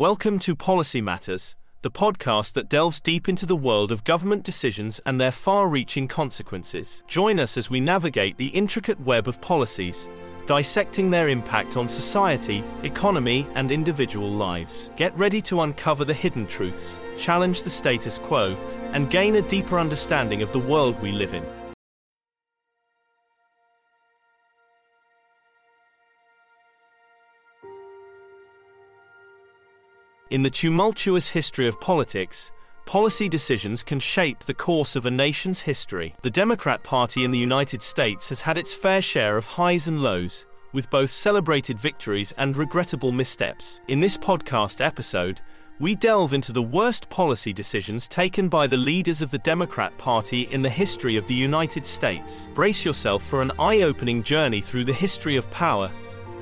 Welcome to Policy Matters, the podcast that delves deep into the world of government decisions and their far reaching consequences. Join us as we navigate the intricate web of policies, dissecting their impact on society, economy, and individual lives. Get ready to uncover the hidden truths, challenge the status quo, and gain a deeper understanding of the world we live in. In the tumultuous history of politics, policy decisions can shape the course of a nation's history. The Democrat Party in the United States has had its fair share of highs and lows, with both celebrated victories and regrettable missteps. In this podcast episode, we delve into the worst policy decisions taken by the leaders of the Democrat Party in the history of the United States. Brace yourself for an eye opening journey through the history of power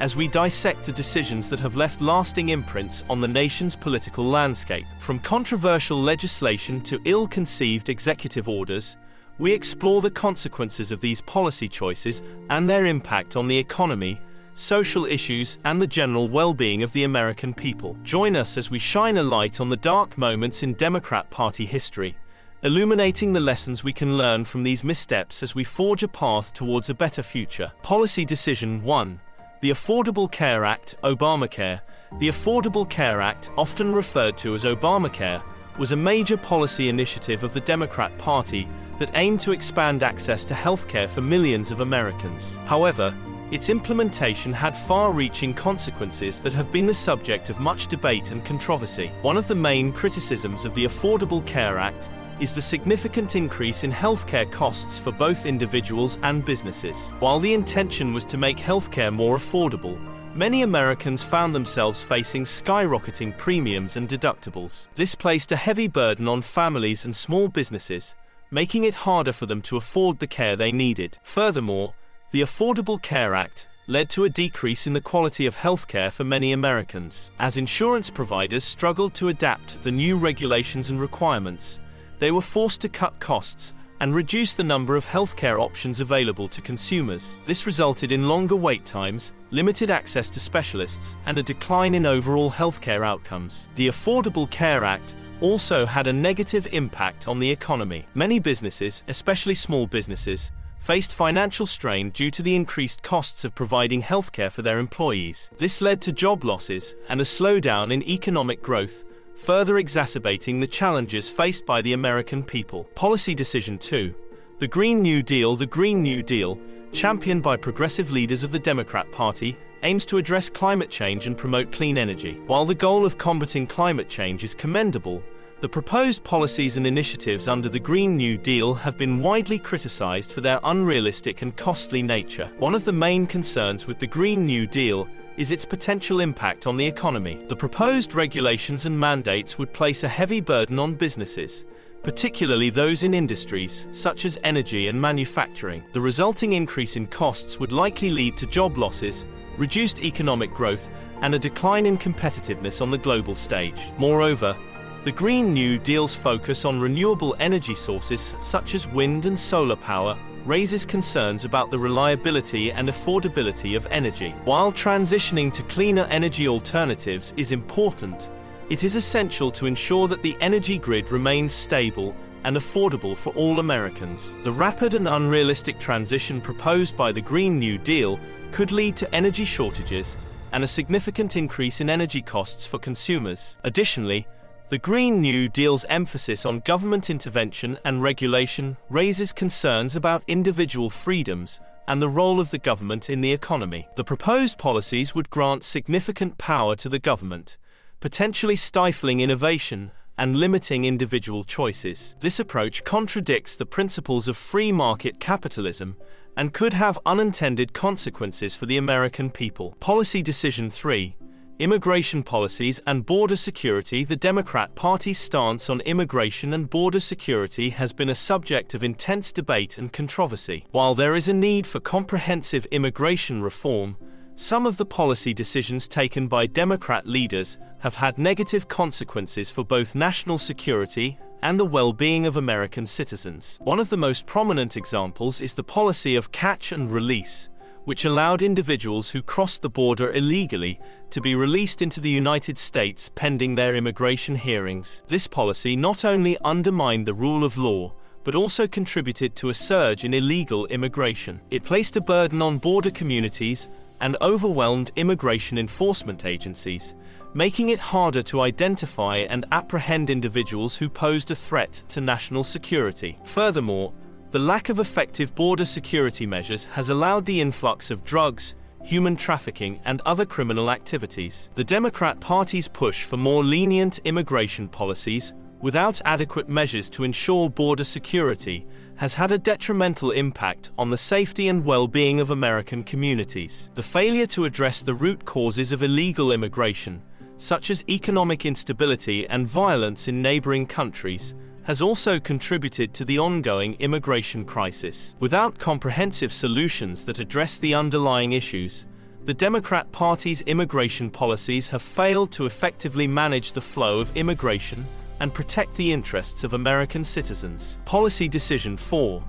as we dissect the decisions that have left lasting imprints on the nation's political landscape. From controversial legislation to ill conceived executive orders, we explore the consequences of these policy choices and their impact on the economy, social issues, and the general well being of the American people. Join us as we shine a light on the dark moments in Democrat Party history, illuminating the lessons we can learn from these missteps as we forge a path towards a better future. Policy Decision 1 the Affordable Care Act, Obamacare, the Affordable Care Act, often referred to as Obamacare, was a major policy initiative of the Democrat Party that aimed to expand access to healthcare for millions of Americans. However, its implementation had far reaching consequences that have been the subject of much debate and controversy. One of the main criticisms of the Affordable Care Act is the significant increase in healthcare costs for both individuals and businesses. While the intention was to make healthcare more affordable, many Americans found themselves facing skyrocketing premiums and deductibles. This placed a heavy burden on families and small businesses, making it harder for them to afford the care they needed. Furthermore, the Affordable Care Act led to a decrease in the quality of healthcare for many Americans, as insurance providers struggled to adapt to the new regulations and requirements they were forced to cut costs and reduce the number of healthcare options available to consumers. This resulted in longer wait times, limited access to specialists, and a decline in overall healthcare outcomes. The Affordable Care Act also had a negative impact on the economy. Many businesses, especially small businesses, faced financial strain due to the increased costs of providing healthcare for their employees. This led to job losses and a slowdown in economic growth further exacerbating the challenges faced by the American people. Policy Decision 2 The Green New Deal The Green New Deal, championed by progressive leaders of the Democrat Party, aims to address climate change and promote clean energy. While the goal of combating climate change is commendable, the proposed policies and initiatives under the Green New Deal have been widely criticized for their unrealistic and costly nature. One of the main concerns with the Green New Deal is its potential impact on the economy. The proposed regulations and mandates would place a heavy burden on businesses, particularly those in industries such as energy and manufacturing. The resulting increase in costs would likely lead to job losses, reduced economic growth, and a decline in competitiveness on the global stage. Moreover, the Green New Deal's focus on renewable energy sources such as wind and solar power raises concerns about the reliability and affordability of energy. While transitioning to cleaner energy alternatives is important, it is essential to ensure that the energy grid remains stable and affordable for all Americans. The rapid and unrealistic transition proposed by the Green New Deal could lead to energy shortages and a significant increase in energy costs for consumers. Additionally, the Green New Deal's emphasis on government intervention and regulation raises concerns about individual freedoms and the role of the government in the economy. The proposed policies would grant significant power to the government, potentially stifling innovation and limiting individual choices. This approach contradicts the principles of free market capitalism and could have unintended consequences for the American people. Policy Decision 3 Immigration policies and border security The Democrat Party's stance on immigration and border security has been a subject of intense debate and controversy. While there is a need for comprehensive immigration reform, some of the policy decisions taken by Democrat leaders have had negative consequences for both national security and the well being of American citizens. One of the most prominent examples is the policy of catch and release, which allowed individuals who crossed the border illegally to be released into the United States pending their immigration hearings. This policy not only undermined the rule of law, but also contributed to a surge in illegal immigration. It placed a burden on border communities and overwhelmed immigration enforcement agencies, making it harder to identify and apprehend individuals who posed a threat to national security. Furthermore, the lack of effective border security measures has allowed the influx of drugs, human trafficking, and other criminal activities. The Democrat Party's push for more lenient immigration policies without adequate measures to ensure border security has had a detrimental impact on the safety and well-being of American communities. The failure to address the root causes of illegal immigration, such as economic instability and violence in neighboring countries, has also contributed to the ongoing immigration crisis. Without comprehensive solutions that address the underlying issues, the Democrat Party's immigration policies have failed to effectively manage the flow of immigration and protect the interests of American citizens. Policy Decision 4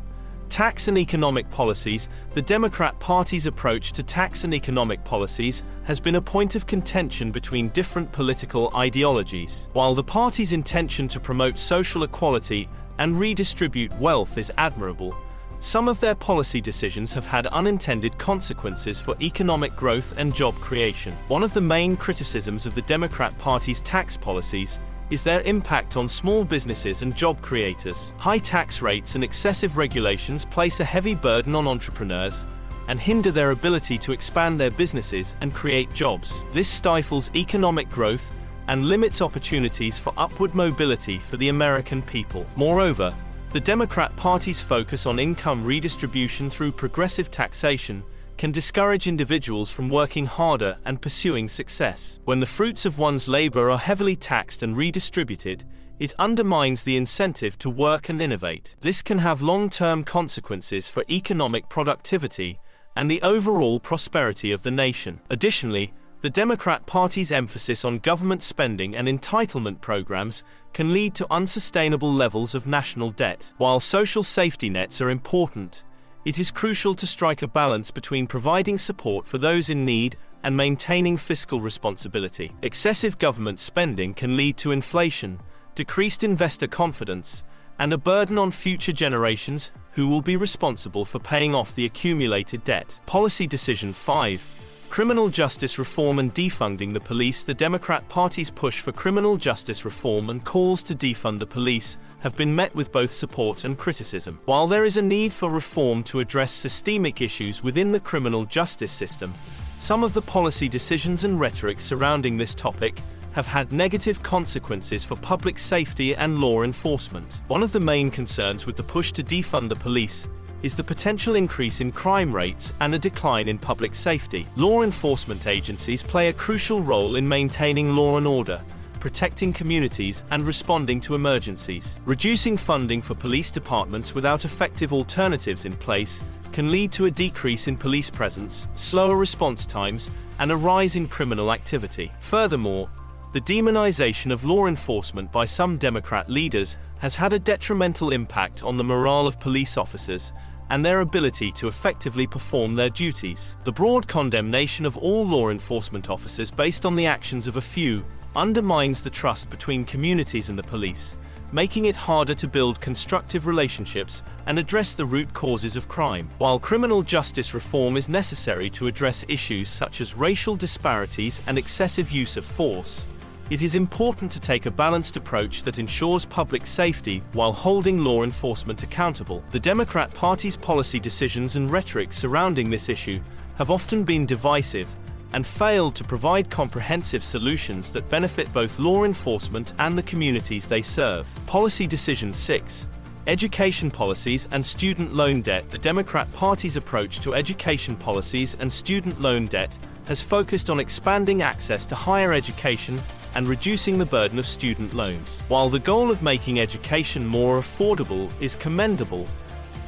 Tax and economic policies The Democrat Party's approach to tax and economic policies has been a point of contention between different political ideologies. While the party's intention to promote social equality and redistribute wealth is admirable, some of their policy decisions have had unintended consequences for economic growth and job creation. One of the main criticisms of the Democrat Party's tax policies is their impact on small businesses and job creators. High tax rates and excessive regulations place a heavy burden on entrepreneurs and hinder their ability to expand their businesses and create jobs. This stifles economic growth and limits opportunities for upward mobility for the American people. Moreover, the Democrat Party's focus on income redistribution through progressive taxation can discourage individuals from working harder and pursuing success. When the fruits of one's labor are heavily taxed and redistributed, it undermines the incentive to work and innovate. This can have long term consequences for economic productivity and the overall prosperity of the nation. Additionally, the Democrat Party's emphasis on government spending and entitlement programs can lead to unsustainable levels of national debt. While social safety nets are important, it is crucial to strike a balance between providing support for those in need and maintaining fiscal responsibility. Excessive government spending can lead to inflation, decreased investor confidence, and a burden on future generations who will be responsible for paying off the accumulated debt. Policy Decision 5 Criminal justice reform and defunding the police. The Democrat Party's push for criminal justice reform and calls to defund the police have been met with both support and criticism. While there is a need for reform to address systemic issues within the criminal justice system, some of the policy decisions and rhetoric surrounding this topic have had negative consequences for public safety and law enforcement. One of the main concerns with the push to defund the police is the potential increase in crime rates and a decline in public safety. Law enforcement agencies play a crucial role in maintaining law and order, protecting communities, and responding to emergencies. Reducing funding for police departments without effective alternatives in place can lead to a decrease in police presence, slower response times, and a rise in criminal activity. Furthermore, the demonization of law enforcement by some Democrat leaders has had a detrimental impact on the morale of police officers and their ability to effectively perform their duties. The broad condemnation of all law enforcement officers based on the actions of a few undermines the trust between communities and the police, making it harder to build constructive relationships and address the root causes of crime. While criminal justice reform is necessary to address issues such as racial disparities and excessive use of force, it is important to take a balanced approach that ensures public safety while holding law enforcement accountable. The Democrat Party's policy decisions and rhetoric surrounding this issue have often been divisive and failed to provide comprehensive solutions that benefit both law enforcement and the communities they serve. Policy Decision 6 Education policies and student loan debt. The Democrat Party's approach to education policies and student loan debt has focused on expanding access to higher education and reducing the burden of student loans. While the goal of making education more affordable is commendable,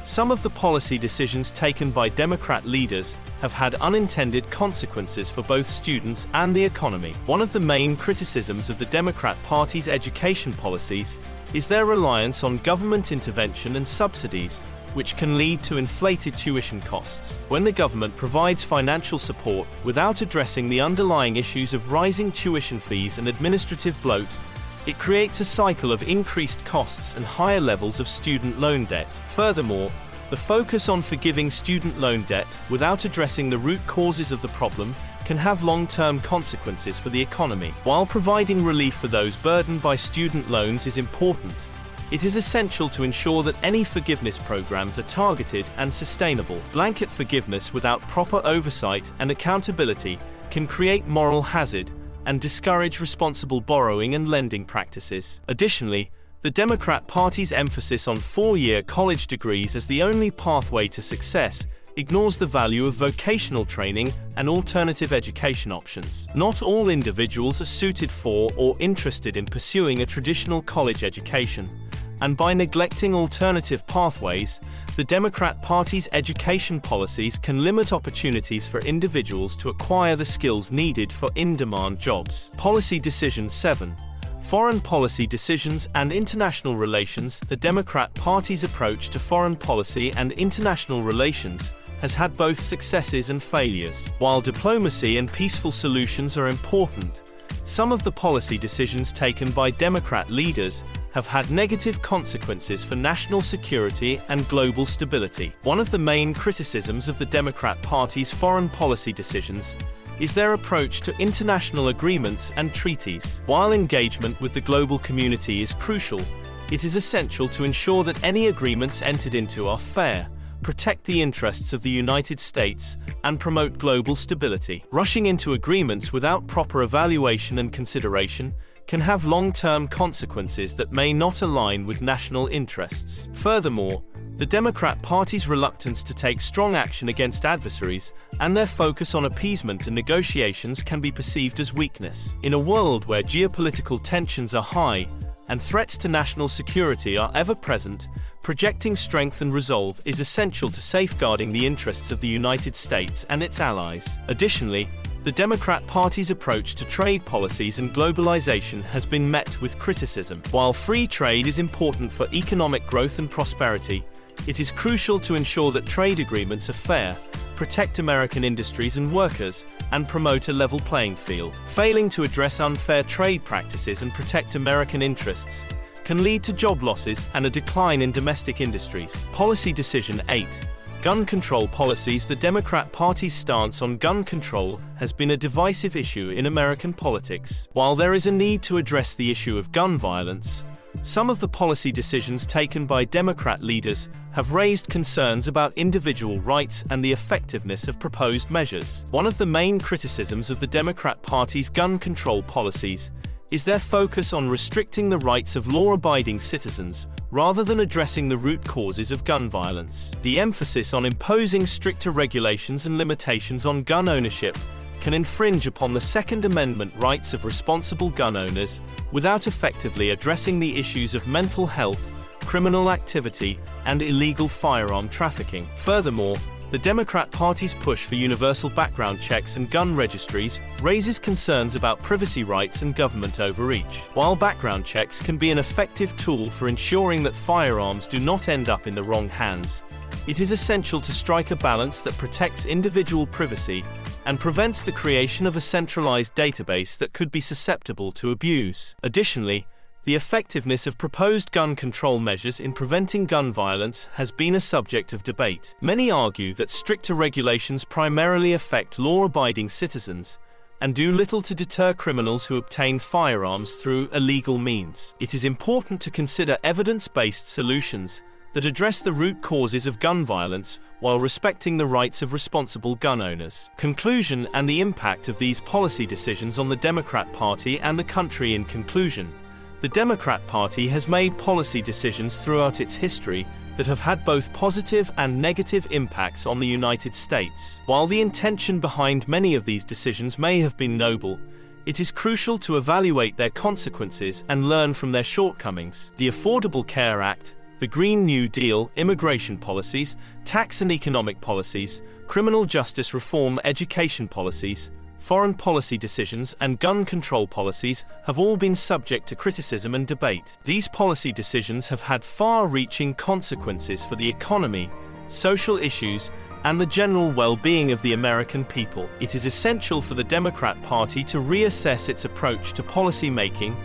some of the policy decisions taken by Democrat leaders have had unintended consequences for both students and the economy. One of the main criticisms of the Democrat Party's education policies is their reliance on government intervention and subsidies, which can lead to inflated tuition costs. When the government provides financial support without addressing the underlying issues of rising tuition fees and administrative bloat, it creates a cycle of increased costs and higher levels of student loan debt. Furthermore, the focus on forgiving student loan debt without addressing the root causes of the problem can have long-term consequences for the economy. While providing relief for those burdened by student loans is important, it is essential to ensure that any forgiveness programs are targeted and sustainable. Blanket forgiveness without proper oversight and accountability can create moral hazard and discourage responsible borrowing and lending practices. Additionally, the Democrat Party's emphasis on four-year college degrees as the only pathway to success ignores the value of vocational training and alternative education options. Not all individuals are suited for or interested in pursuing a traditional college education, and by neglecting alternative pathways, the Democrat Party's education policies can limit opportunities for individuals to acquire the skills needed for in-demand jobs. Policy Decision 7 Foreign policy decisions and international relations The Democrat Party's approach to foreign policy and international relations has had both successes and failures. While diplomacy and peaceful solutions are important, some of the policy decisions taken by Democrat leaders have had negative consequences for national security and global stability. One of the main criticisms of the Democrat Party's foreign policy decisions is their approach to international agreements and treaties. While engagement with the global community is crucial, it is essential to ensure that any agreements entered into are fair, protect the interests of the United States, and promote global stability. Rushing into agreements without proper evaluation and consideration can have long-term consequences that may not align with national interests. Furthermore, the Democrat Party's reluctance to take strong action against adversaries and their focus on appeasement and negotiations can be perceived as weakness. In a world where geopolitical tensions are high and threats to national security are ever present, projecting strength and resolve is essential to safeguarding the interests of the United States and its allies. Additionally, the Democrat Party's approach to trade policies and globalization has been met with criticism. While free trade is important for economic growth and prosperity, it is crucial to ensure that trade agreements are fair, protect American industries and workers, and promote a level playing field. Failing to address unfair trade practices and protect American interests can lead to job losses and a decline in domestic industries. Policy Decision 8 Gun control policies The Democrat Party's stance on gun control has been a divisive issue in American politics. While there is a need to address the issue of gun violence, some of the policy decisions taken by Democrat leaders have raised concerns about individual rights and the effectiveness of proposed measures. One of the main criticisms of the Democrat Party's gun control policies is their focus on restricting the rights of law-abiding citizens rather than addressing the root causes of gun violence. The emphasis on imposing stricter regulations and limitations on gun ownership can infringe upon the Second Amendment rights of responsible gun owners without effectively addressing the issues of mental health, criminal activity, and illegal firearm trafficking. Furthermore, the Democrat Party's push for universal background checks and gun registries raises concerns about privacy rights and government overreach. While background checks can be an effective tool for ensuring that firearms do not end up in the wrong hands, it is essential to strike a balance that protects individual privacy and prevents the creation of a centralized database that could be susceptible to abuse. Additionally, the effectiveness of proposed gun control measures in preventing gun violence has been a subject of debate. Many argue that stricter regulations primarily affect law-abiding citizens and do little to deter criminals who obtain firearms through illegal means. It is important to consider evidence-based solutions that address the root causes of gun violence while respecting the rights of responsible gun owners. Conclusion and the impact of these policy decisions on the Democrat Party and the country in conclusion. The Democrat Party has made policy decisions throughout its history that have had both positive and negative impacts on the United States. While the intention behind many of these decisions may have been noble, it is crucial to evaluate their consequences and learn from their shortcomings. The Affordable Care Act, the Green New Deal, immigration policies, tax and economic policies, criminal justice reform, education policies, foreign policy decisions, and gun control policies have all been subject to criticism and debate. These policy decisions have had far reaching consequences for the economy, social issues, and the general well being of the American people. It is essential for the Democrat Party to reassess its approach to policy making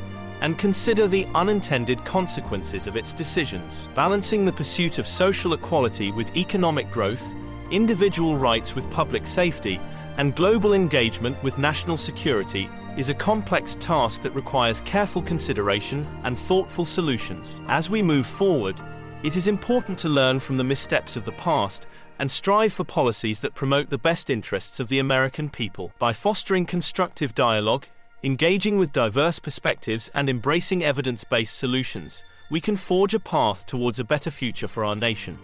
and consider the unintended consequences of its decisions. Balancing the pursuit of social equality with economic growth, individual rights with public safety, and global engagement with national security is a complex task that requires careful consideration and thoughtful solutions. As we move forward, it is important to learn from the missteps of the past and strive for policies that promote the best interests of the American people. By fostering constructive dialogue, engaging with diverse perspectives, and embracing evidence based solutions, we can forge a path towards a better future for our nation.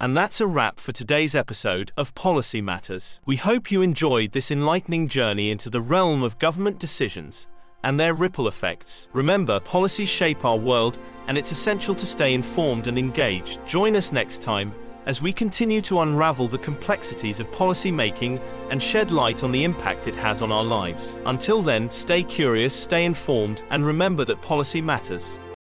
And that's a wrap for today's episode of Policy Matters. We hope you enjoyed this enlightening journey into the realm of government decisions and their ripple effects. Remember, policies shape our world, and it's essential to stay informed and engaged. Join us next time as we continue to unravel the complexities of policy making and shed light on the impact it has on our lives. Until then, stay curious, stay informed, and remember that policy matters.